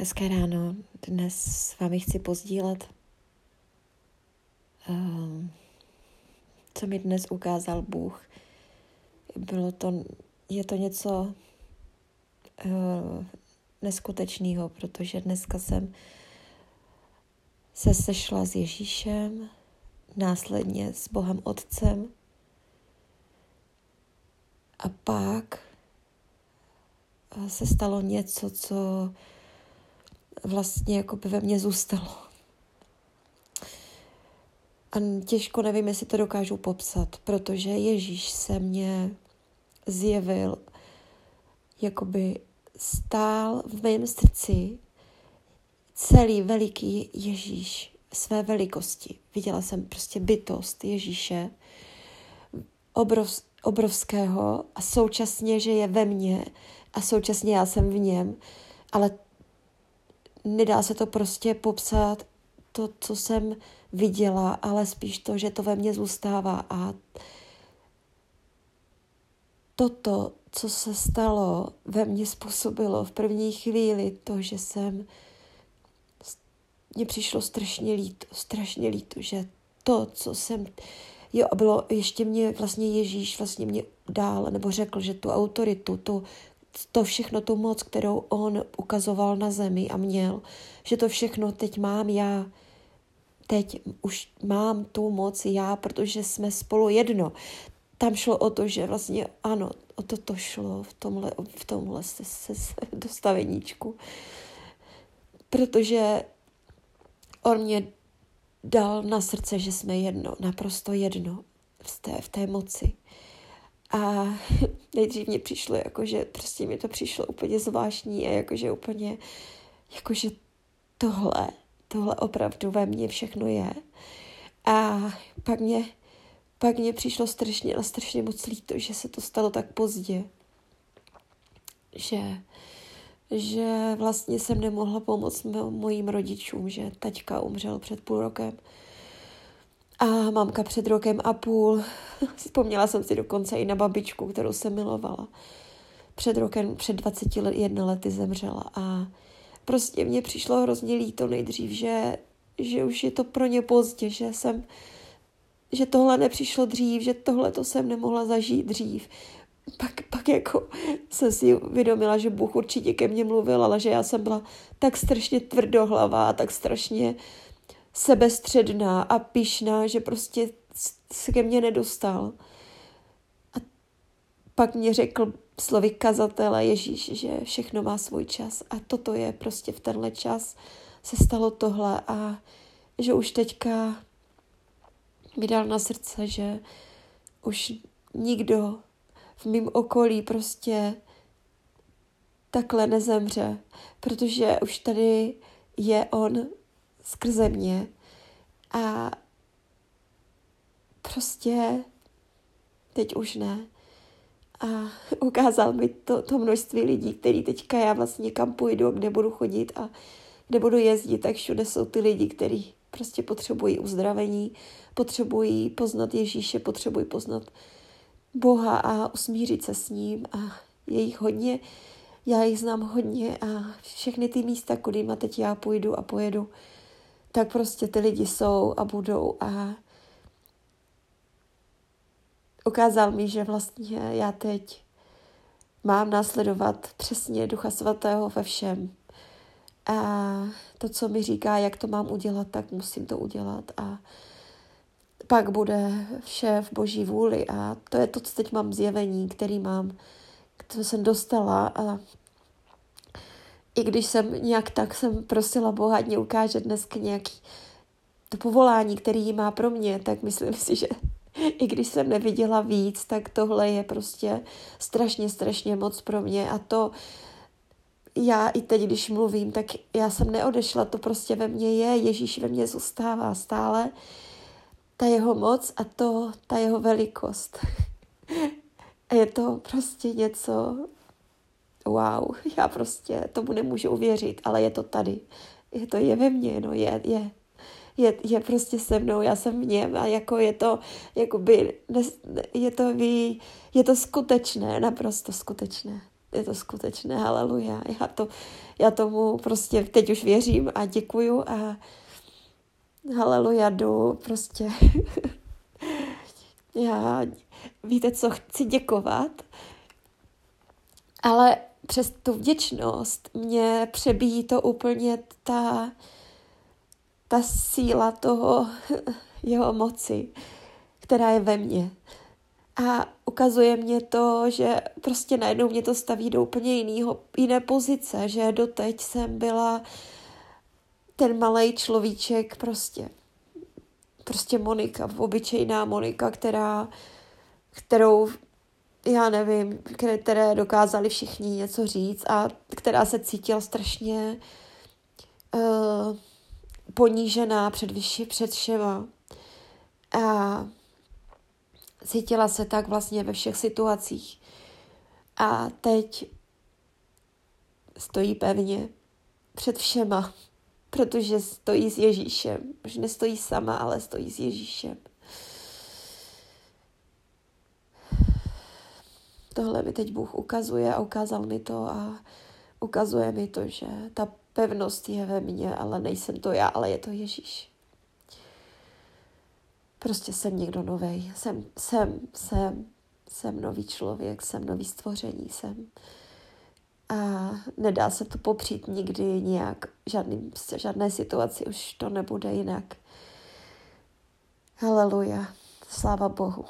Hezké ráno. Dnes s vámi chci pozdílet, um, co mi dnes ukázal Bůh. Bylo to, je to něco uh, neskutečného, protože dneska jsem se sešla s Ježíšem, následně s Bohem Otcem a pak se stalo něco, co vlastně jako by ve mně zůstalo. A těžko nevím, jestli to dokážu popsat, protože Ježíš se mě zjevil, jakoby stál v mém srdci celý veliký Ježíš své velikosti. Viděla jsem prostě bytost Ježíše, obrov, obrovského a současně, že je ve mně a současně já jsem v něm, ale nedá se to prostě popsat, to, co jsem viděla, ale spíš to, že to ve mně zůstává. A toto, co se stalo, ve mně způsobilo v první chvíli to, že jsem, mně přišlo strašně líto, strašně líto, že to, co jsem, jo a bylo, ještě mě vlastně Ježíš vlastně mě dál, nebo řekl, že tu autoritu, tu to všechno, tu moc, kterou on ukazoval na zemi a měl, že to všechno teď mám já. Teď už mám tu moc já, protože jsme spolu jedno. Tam šlo o to, že vlastně ano, o to to šlo v tomhle, v tomhle se, se, se dostaveníčku. Protože on mě dal na srdce, že jsme jedno, naprosto jedno v té, v té moci. A nejdřív mě přišlo, jakože prostě mi to přišlo úplně zvláštní a jakože úplně, jakože tohle, tohle opravdu ve mně všechno je. A pak mě, pak mě přišlo strašně a strašně moc líto, že se to stalo tak pozdě. Že, že vlastně jsem nemohla pomoct mojim rodičům, že taťka umřel před půl rokem a mamka před rokem a půl, vzpomněla jsem si dokonce i na babičku, kterou jsem milovala. Před rokem, před 21 lety zemřela a prostě mně přišlo hrozně líto nejdřív, že, že už je to pro ně pozdě, že jsem, že tohle nepřišlo dřív, že tohle to jsem nemohla zažít dřív. Pak, pak jako jsem si uvědomila, že Bůh určitě ke mně mluvil, ale že já jsem byla tak strašně tvrdohlavá, tak strašně uh, sebestředná a pišná, že prostě se ke mně nedostal. A pak mě řekl slovy kazatele Ježíš, že všechno má svůj čas a toto je prostě v tenhle čas se stalo tohle a že už teďka mi dal na srdce, že už nikdo v mém okolí prostě takhle nezemře, protože už tady je on skrze mě a prostě teď už ne. A ukázal mi to, to množství lidí, který teďka já vlastně kam půjdu, kde budu chodit a kde budu jezdit, tak všude jsou ty lidi, kteří prostě potřebují uzdravení, potřebují poznat Ježíše, potřebují poznat Boha a usmířit se s ním a je jich hodně, já jich znám hodně a všechny ty místa, kudy teď já půjdu a pojedu, tak prostě ty lidi jsou a budou a ukázal mi, že vlastně já teď mám následovat přesně Ducha Svatého ve všem. A to, co mi říká, jak to mám udělat, tak musím to udělat a pak bude vše v boží vůli a to je to, co teď mám zjevení, který mám, co jsem dostala a i když jsem nějak tak jsem prosila Boha, mě ukáže dnes nějaký to povolání, který má pro mě, tak myslím si, že i když jsem neviděla víc, tak tohle je prostě strašně, strašně moc pro mě a to já i teď, když mluvím, tak já jsem neodešla, to prostě ve mně je, Ježíš ve mně zůstává stále, ta jeho moc a to, ta jeho velikost. A je to prostě něco, wow, já prostě tomu nemůžu uvěřit, ale je to tady. Je to je ve mně, no je, je. Je, je prostě se mnou, já jsem v něm a jako je to, jakoby, je to, je to skutečné, naprosto skutečné. je to skutečné, haleluja. Já, to, já tomu prostě teď už věřím a děkuju a haleluja jdu prostě. já víte, co chci děkovat, ale přes tu vděčnost mě přebíjí to úplně ta, ta síla toho jeho moci, která je ve mně. A ukazuje mě to, že prostě najednou mě to staví do úplně jinýho, jiné pozice, že doteď jsem byla ten malý človíček prostě. Prostě Monika, obyčejná Monika, která, kterou já nevím, které dokázali všichni něco říct a která se cítila strašně uh, ponížená před, vyši, před všema. A cítila se tak vlastně ve všech situacích. A teď stojí pevně před všema, protože stojí s Ježíšem. Už nestojí sama, ale stojí s Ježíšem. Tohle mi teď Bůh ukazuje a ukázal mi to a ukazuje mi to, že ta pevnost je ve mně, ale nejsem to já, ale je to Ježíš. Prostě jsem někdo nový. Jsem, jsem, jsem, jsem nový člověk, jsem nový stvoření, jsem. A nedá se to popřít nikdy nějak, žádný, žádné situaci už to nebude jinak. Haleluja, sláva Bohu.